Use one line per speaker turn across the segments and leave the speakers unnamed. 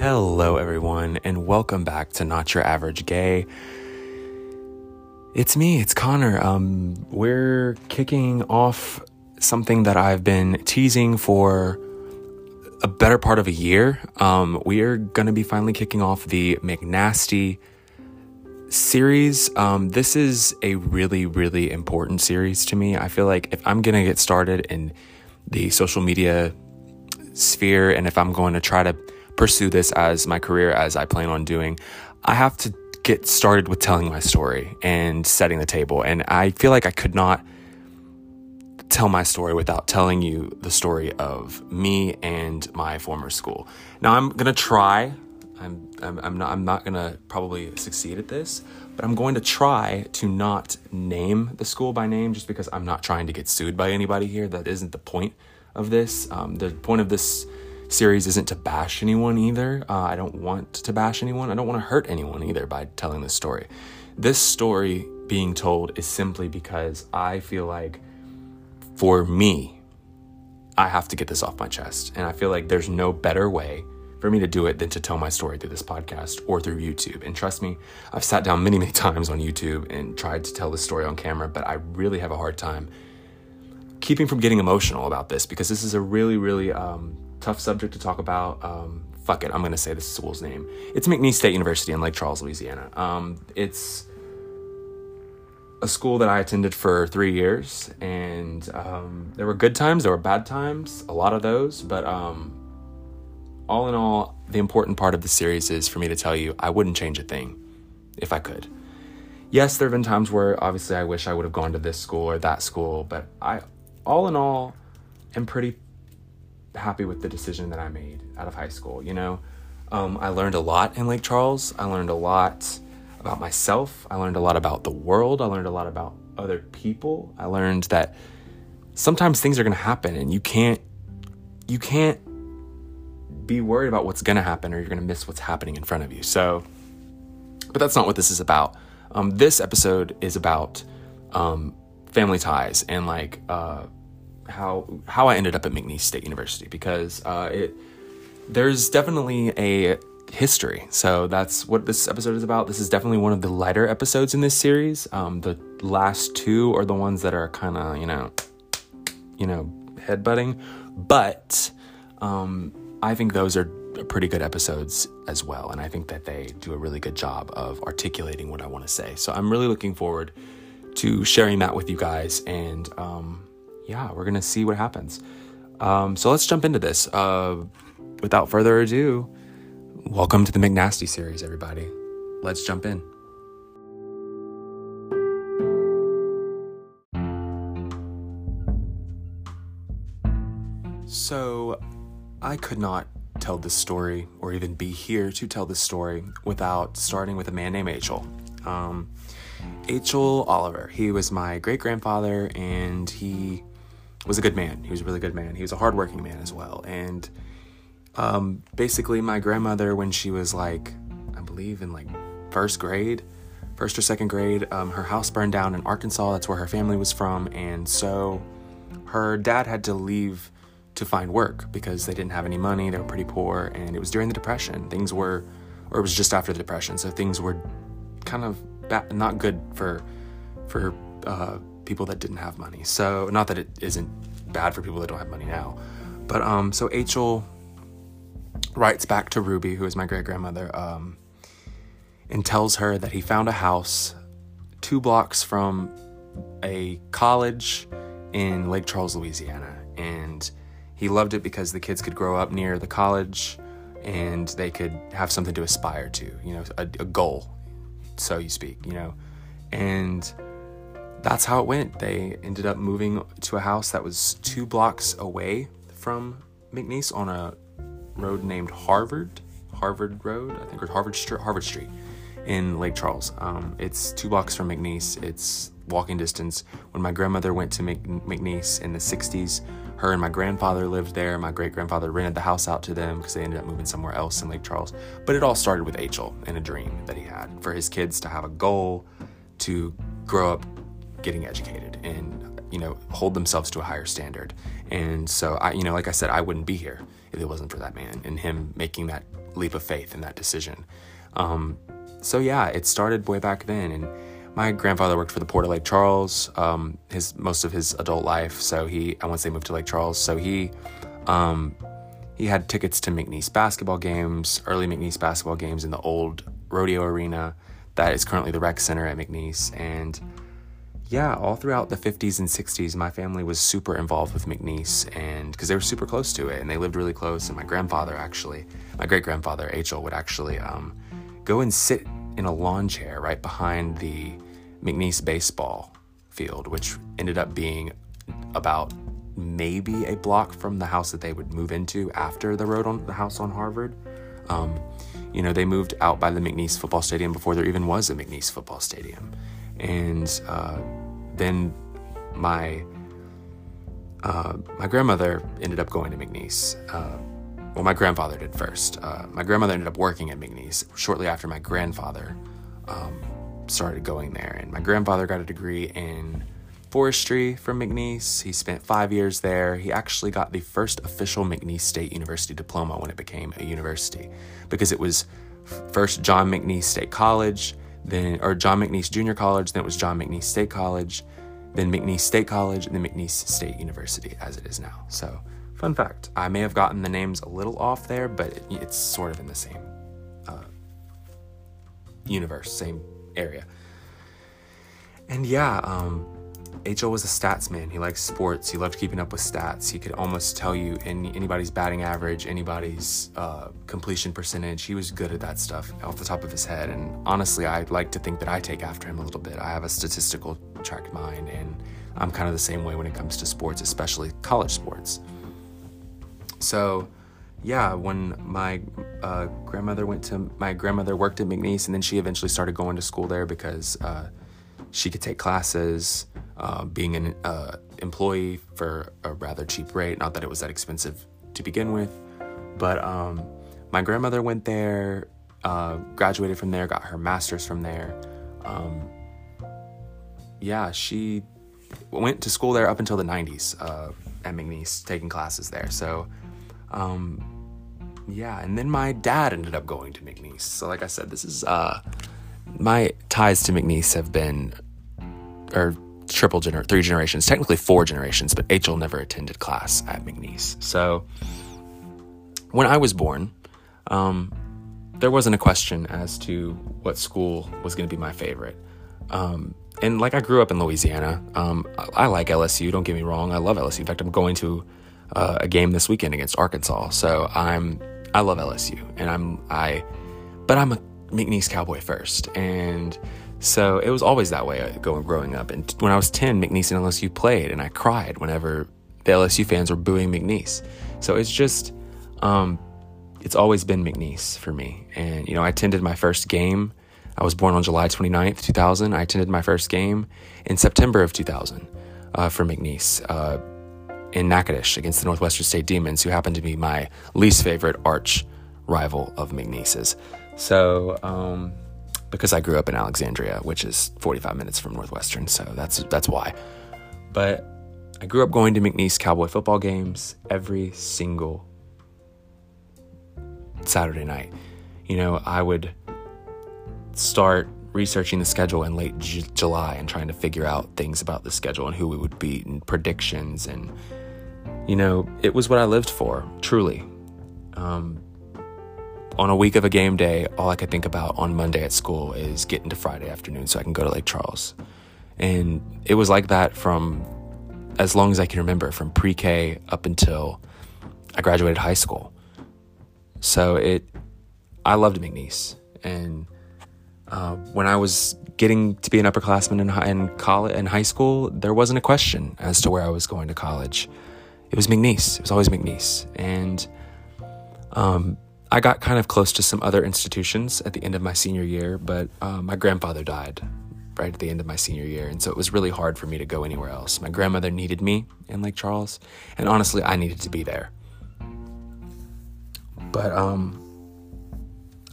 Hello, everyone, and welcome back to Not Your Average Gay. It's me, it's Connor. Um, we're kicking off something that I've been teasing for a better part of a year. Um, we are going to be finally kicking off the McNasty series. Um, this is a really, really important series to me. I feel like if I'm going to get started in the social media sphere and if I'm going to try to pursue this as my career as I plan on doing, I have to get started with telling my story and setting the table. And I feel like I could not tell my story without telling you the story of me and my former school. Now I'm gonna try. I'm I'm, I'm not I'm not gonna probably succeed at this, but I'm going to try to not name the school by name just because I'm not trying to get sued by anybody here. That isn't the point of this. Um, the point of this series isn't to bash anyone either. Uh, I don't want to bash anyone. I don't want to hurt anyone either by telling this story. This story being told is simply because I feel like for me, I have to get this off my chest. And I feel like there's no better way for me to do it than to tell my story through this podcast or through YouTube. And trust me, I've sat down many, many times on YouTube and tried to tell this story on camera, but I really have a hard time keeping from getting emotional about this because this is a really, really um, tough subject to talk about. Um, fuck it, I'm gonna say this school's name. It's McNeese State University in Lake Charles, Louisiana. Um, it's a school that I attended for three years, and um, there were good times, there were bad times, a lot of those, but um, all in all, the important part of the series is for me to tell you I wouldn't change a thing if I could. Yes, there have been times where obviously I wish I would have gone to this school or that school, but I, all in all, am pretty happy with the decision that I made out of high school. You know, um, I learned a lot in Lake Charles. I learned a lot about myself. I learned a lot about the world. I learned a lot about other people. I learned that sometimes things are going to happen and you can't you can't be worried about what's going to happen or you're going to miss what's happening in front of you. So but that's not what this is about. Um, this episode is about um, family ties and like uh, how how I ended up at McNeese State University because uh, it there's definitely a history. So that's what this episode is about. This is definitely one of the lighter episodes in this series. Um, the last two are the ones that are kind of you know, you know, headbutting, but um, I think those are pretty good episodes as well, and I think that they do a really good job of articulating what I want to say. So I'm really looking forward to sharing that with you guys, and um, yeah, we're gonna see what happens. Um, so let's jump into this. Uh, without further ado, welcome to the McNasty series, everybody. Let's jump in. So, I could not tell this story or even be here to tell this story without starting with a man named Achel. Um, H.L. Oliver. He was my great grandfather and he was a good man. He was a really good man. He was a hardworking man as well. And um, basically, my grandmother, when she was like, I believe in like first grade, first or second grade, um, her house burned down in Arkansas. That's where her family was from. And so her dad had to leave to find work because they didn't have any money. They were pretty poor. And it was during the Depression. Things were, or it was just after the Depression. So things were kind of bad, not good for, for, uh, people that didn't have money. So not that it isn't bad for people that don't have money now, but um, so H.L. writes back to Ruby, who is my great grandmother, um, and tells her that he found a house two blocks from a college in Lake Charles, Louisiana, and he loved it because the kids could grow up near the college and they could have something to aspire to, you know, a, a goal, so you speak, you know, and that's how it went. They ended up moving to a house that was two blocks away from McNeese on a road named Harvard, Harvard Road, I think, or Harvard Street, Harvard Street in Lake Charles. Um, it's two blocks from McNeese. It's walking distance. When my grandmother went to McNeese in the 60s, her and my grandfather lived there. My great grandfather rented the house out to them because they ended up moving somewhere else in Lake Charles. But it all started with H.L. and a dream that he had for his kids to have a goal to grow up getting educated. And you know, hold themselves to a higher standard. And so I, you know, like I said, I wouldn't be here if it wasn't for that man and him making that leap of faith and that decision. Um, so yeah, it started way back then. And my grandfather worked for the Port of Lake Charles, um, his most of his adult life. So he, and once they moved to Lake Charles, so he, um, he had tickets to McNeese basketball games, early McNeese basketball games in the old rodeo arena that is currently the rec center at McNeese. And yeah, all throughout the 50s and 60s, my family was super involved with McNeese, and because they were super close to it, and they lived really close. And my grandfather, actually, my great grandfather, H.L., would actually um, go and sit in a lawn chair right behind the McNeese baseball field, which ended up being about maybe a block from the house that they would move into after the road on the house on Harvard. Um, you know, they moved out by the McNeese football stadium before there even was a McNeese football stadium. And uh, then my uh, my grandmother ended up going to McNeese. Uh, well, my grandfather did first. Uh, my grandmother ended up working at McNeese shortly after my grandfather um, started going there. And my grandfather got a degree in forestry from McNeese. He spent five years there. He actually got the first official McNeese State University diploma when it became a university because it was first John McNeese State College, then or John McNeese Junior College, then it was John McNeese State College, then McNeese State College, and then McNeese State University as it is now. So, fun fact: I may have gotten the names a little off there, but it, it's sort of in the same uh, universe, same area. And yeah, um, HL was a stats man. He liked sports. He loved keeping up with stats. He could almost tell you any, anybody's batting average, anybody's uh, completion percentage. He was good at that stuff off the top of his head. And honestly, I like to think that I take after him a little bit. I have a statistical tracked mind, and I'm kind of the same way when it comes to sports, especially college sports. So, yeah, when my uh, grandmother went to my grandmother worked at McNeese, and then she eventually started going to school there because uh, she could take classes uh, being an uh, employee for a rather cheap rate. Not that it was that expensive to begin with, but um, my grandmother went there, uh, graduated from there, got her master's from there. Um, yeah, she went to school there up until the 90s uh, at McNeese, taking classes there. So, um, yeah, and then my dad ended up going to McNeese. So, like I said, this is uh, my ties to McNeese have been, or triple gener- three generations, technically four generations, but HL never attended class at McNeese. So when I was born, um, there wasn't a question as to what school was going to be my favorite. Um, and like I grew up in Louisiana, um, I, I, like LSU. Don't get me wrong, I love LSU. In fact, I'm going to uh, a game this weekend against Arkansas, so I'm I love LSU, and I'm I, but I'm a McNeese Cowboy first, and so it was always that way uh, going growing up. And when I was 10, McNeese and LSU played, and I cried whenever the LSU fans were booing McNeese. So it's just, um, it's always been McNeese for me. And, you know, I attended my first game. I was born on July 29th, 2000. I attended my first game in September of 2000 uh, for McNeese uh, in Natchitoches against the Northwestern State Demons, who happened to be my least favorite arch rival of McNeese's. So, um, because I grew up in Alexandria, which is 45 minutes from Northwestern, so that's that's why. But I grew up going to McNeese Cowboy football games every single Saturday night. You know, I would start researching the schedule in late J- July and trying to figure out things about the schedule and who we would beat and predictions and you know, it was what I lived for, truly. Um, on a week of a game day, all I could think about on Monday at school is getting to Friday afternoon so I can go to Lake Charles. And it was like that from as long as I can remember, from pre K up until I graduated high school. So it, I loved McNeese. And uh, when I was getting to be an upperclassman in, in college in high school, there wasn't a question as to where I was going to college. It was McNeese. It was always McNeese. And um, I got kind of close to some other institutions at the end of my senior year, but uh, my grandfather died right at the end of my senior year, and so it was really hard for me to go anywhere else. My grandmother needed me in Lake Charles, and honestly, I needed to be there. But um,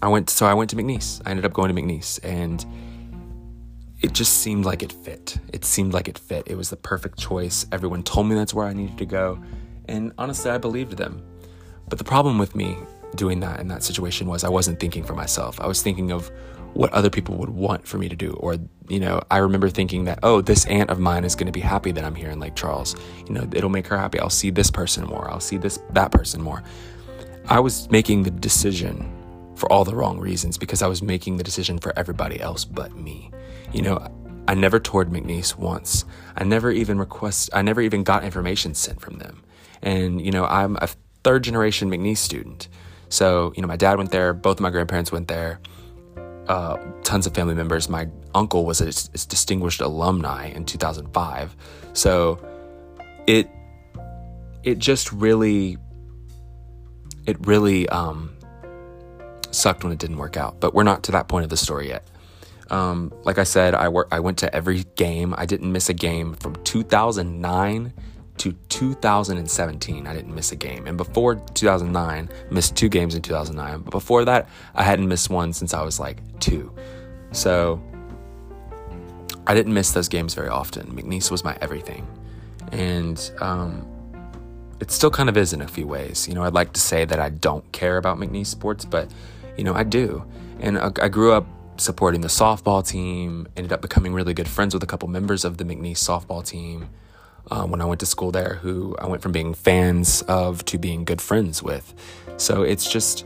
I went, so I went to McNeese. I ended up going to McNeese, and it just seemed like it fit. It seemed like it fit. It was the perfect choice. Everyone told me that's where I needed to go. And honestly, I believed them. But the problem with me doing that in that situation was I wasn't thinking for myself. I was thinking of what other people would want for me to do. Or, you know, I remember thinking that, oh, this aunt of mine is going to be happy that I'm here in Lake Charles. You know, it'll make her happy. I'll see this person more. I'll see this, that person more. I was making the decision for all the wrong reasons because I was making the decision for everybody else but me. You know, I never toured McNeese once. I never even request I never even got information sent from them. And you know, I'm a third generation McNeese student. So, you know, my dad went there, both of my grandparents went there uh, tons of family members. My uncle was a, a, distinguished alumni in 2005, so it it just really it really um, sucked when it didn't work out. But we're not to that point of the story yet. Um, like I said, I work. I went to every game. I didn't miss a game from 2009 to 2017, I didn't miss a game. And before 2009, missed two games in 2009. But before that, I hadn't missed one since I was like two. So I didn't miss those games very often. McNeese was my everything. And um, it still kind of is in a few ways. You know, I'd like to say that I don't care about McNeese sports, but, you know, I do. And I, I grew up supporting the softball team, ended up becoming really good friends with a couple members of the McNeese softball team uh, when I went to school there who I went from being fans of to being good friends with. So it's just,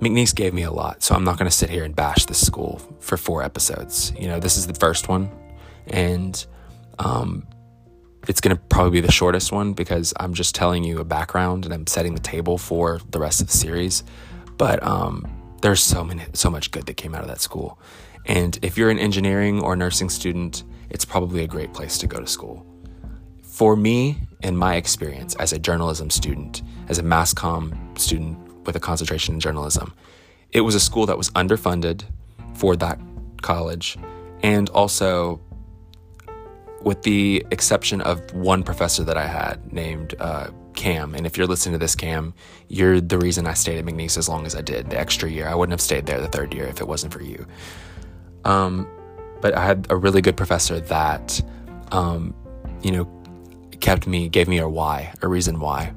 McNeese gave me a lot. So I'm not going to sit here and bash this school for four episodes. You know, this is the first one. And um, it's going to probably be the shortest one because I'm just telling you a background and I'm setting the table for the rest of the series. But um, there's so many, so much good that came out of that school. And if you're an engineering or nursing student, it's probably a great place to go to school. For me, in my experience as a journalism student, as a mass comm student with a concentration in journalism, it was a school that was underfunded for that college and also with the exception of one professor that I had named uh, Cam. And if you're listening to this, Cam, you're the reason I stayed at McNeese as long as I did. The extra year, I wouldn't have stayed there the third year if it wasn't for you. Um, but I had a really good professor that, um, you know, kept me, gave me a why, a reason why.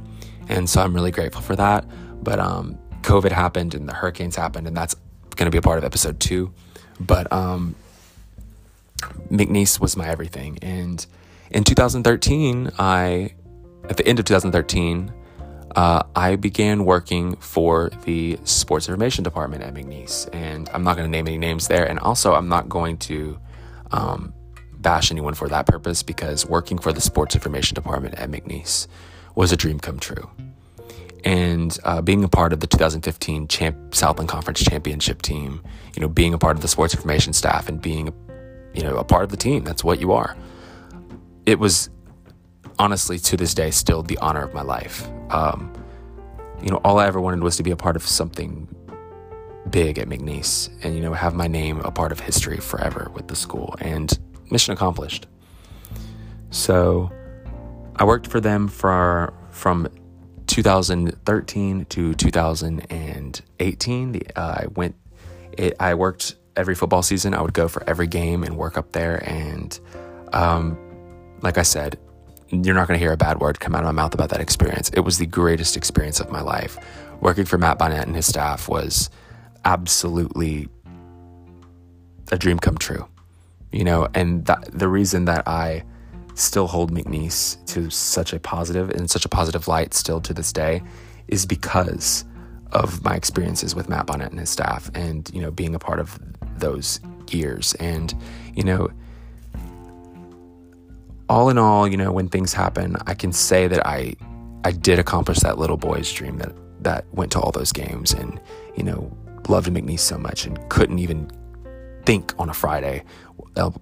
And so I'm really grateful for that. But um, COVID happened and the hurricanes happened, and that's going to be a part of episode two. But um, McNeese was my everything. And in 2013, I, at the end of 2013, uh, I began working for the sports information department at McNeese. And I'm not going to name any names there. And also, I'm not going to um, bash anyone for that purpose because working for the sports information department at McNeese was a dream come true. And uh, being a part of the 2015 champ- Southland Conference championship team, you know, being a part of the sports information staff and being, you know, a part of the team, that's what you are. It was honestly to this day still the honor of my life. Um, you know, all I ever wanted was to be a part of something big at McNeese and, you know, have my name a part of history forever with the school. And mission accomplished. So I worked for them for from 2013 to 2018. The, uh, I went, it, I worked every football season. I would go for every game and work up there. And um, like I said, you're not going to hear a bad word come out of my mouth about that experience. It was the greatest experience of my life. Working for Matt Bonnet and his staff was absolutely a dream come true you know, and that, the reason that I still hold McNeese to such a positive and such a positive light still to this day is because of my experiences with Matt Bonnet and his staff and, you know, being a part of those years. And, you know, all in all, you know, when things happen, I can say that I I did accomplish that little boy's dream that that went to all those games and, you know, loved McNeese so much and couldn't even think on a Friday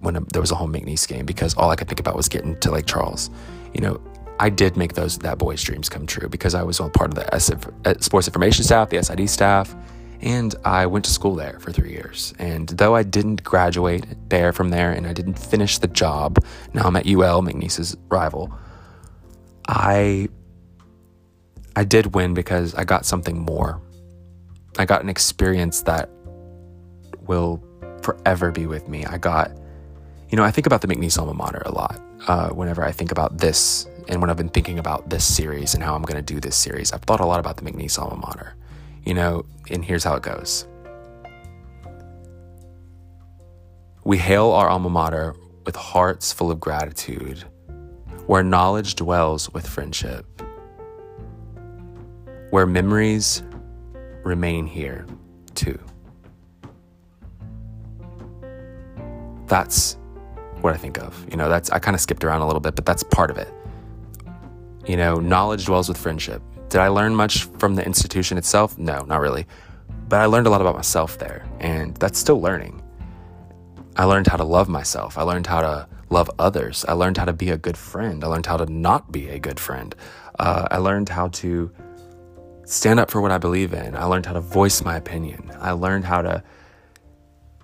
when there was a home McNeese game because all I could think about was getting to Lake Charles. You know, I did make those that boy's dreams come true because I was a part of the SF, uh, sports information staff, the SID staff, and I went to school there for three years. And though I didn't graduate there from there and I didn't finish the job, now I'm at UL, McNeese's rival. I I did win because I got something more. I got an experience that will forever be with me. I got You know, I think about the McNeese alma mater a lot uh, whenever I think about this and when I've been thinking about this series and how I'm going to do this series. I've thought a lot about the McNeese alma mater, you know, and here's how it goes. We hail our alma mater with hearts full of gratitude, where knowledge dwells with friendship, where memories remain here too. That's what I think of. You know, that's I kind of skipped around a little bit, but that's part of it. You know, knowledge dwells with friendship. Did I learn much from the institution itself? No, not really. But I learned a lot about myself there, and that's still learning. I learned how to love myself. I learned how to love others. I learned how to be a good friend. I learned how to not be a good friend. Uh, I learned how to stand up for what I believe in. I learned how to voice my opinion. I learned how to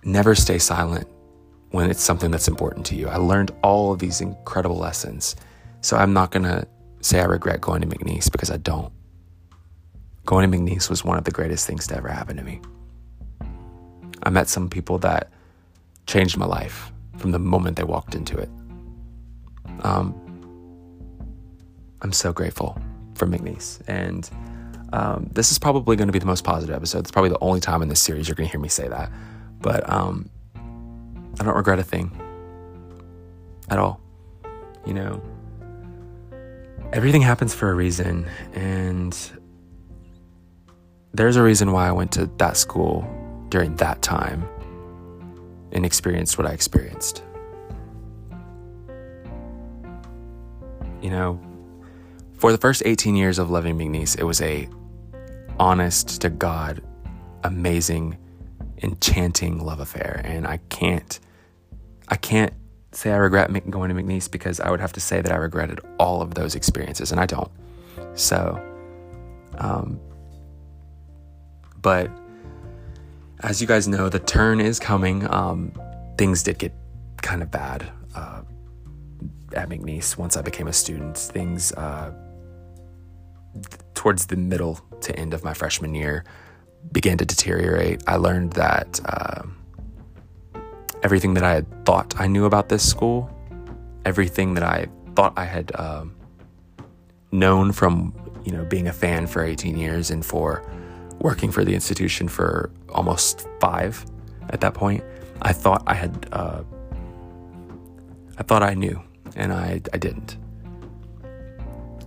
never stay silent when it's something that's important to you. I learned all of these incredible lessons. So I'm not going to say I regret going to McNeese because I don't. Going to McNeese was one of the greatest things to ever happen to me. I met some people that changed my life from the moment they walked into it. Um, I'm so grateful for McNeese. And um, this is probably going to be the most positive episode. It's probably the only time in this series you're going to hear me say that. But um, I don't regret a thing at all. You know, everything happens for a reason. And there's a reason why I went to that school during that time and experienced what I experienced. You know, for the first 18 years of loving McNeese, it was a honest to God, amazing, enchanting love affair. And I can't, I can't say I regret going to McNeese because I would have to say that I regretted all of those experiences, and I don't. So, um, but as you guys know, the turn is coming. Um, things did get kind of bad uh, at McNeese once I became a student. Things uh, towards the middle to end of my freshman year began to deteriorate. I learned that uh, everything that I had thought I knew about this school, everything that I thought I had um, known from you know being a fan for 18 years and for working for the institution for almost five at that point, I thought I had uh, I thought I knew, and I I didn't.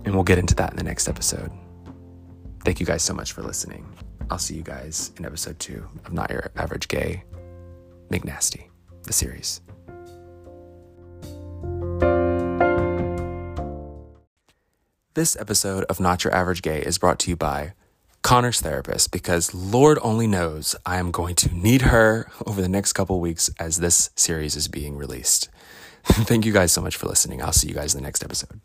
And we'll get into that in the next episode. Thank you guys so much for listening. I'll see you guys in episode two of Not Your Average Gay McNasty, the series. This episode of Not Your Average Gay is brought to you by Connor's therapist because Lord only knows I am going to need her over the next couple weeks as this series is being released. Thank you guys so much for listening. I'll see you guys in the next episode.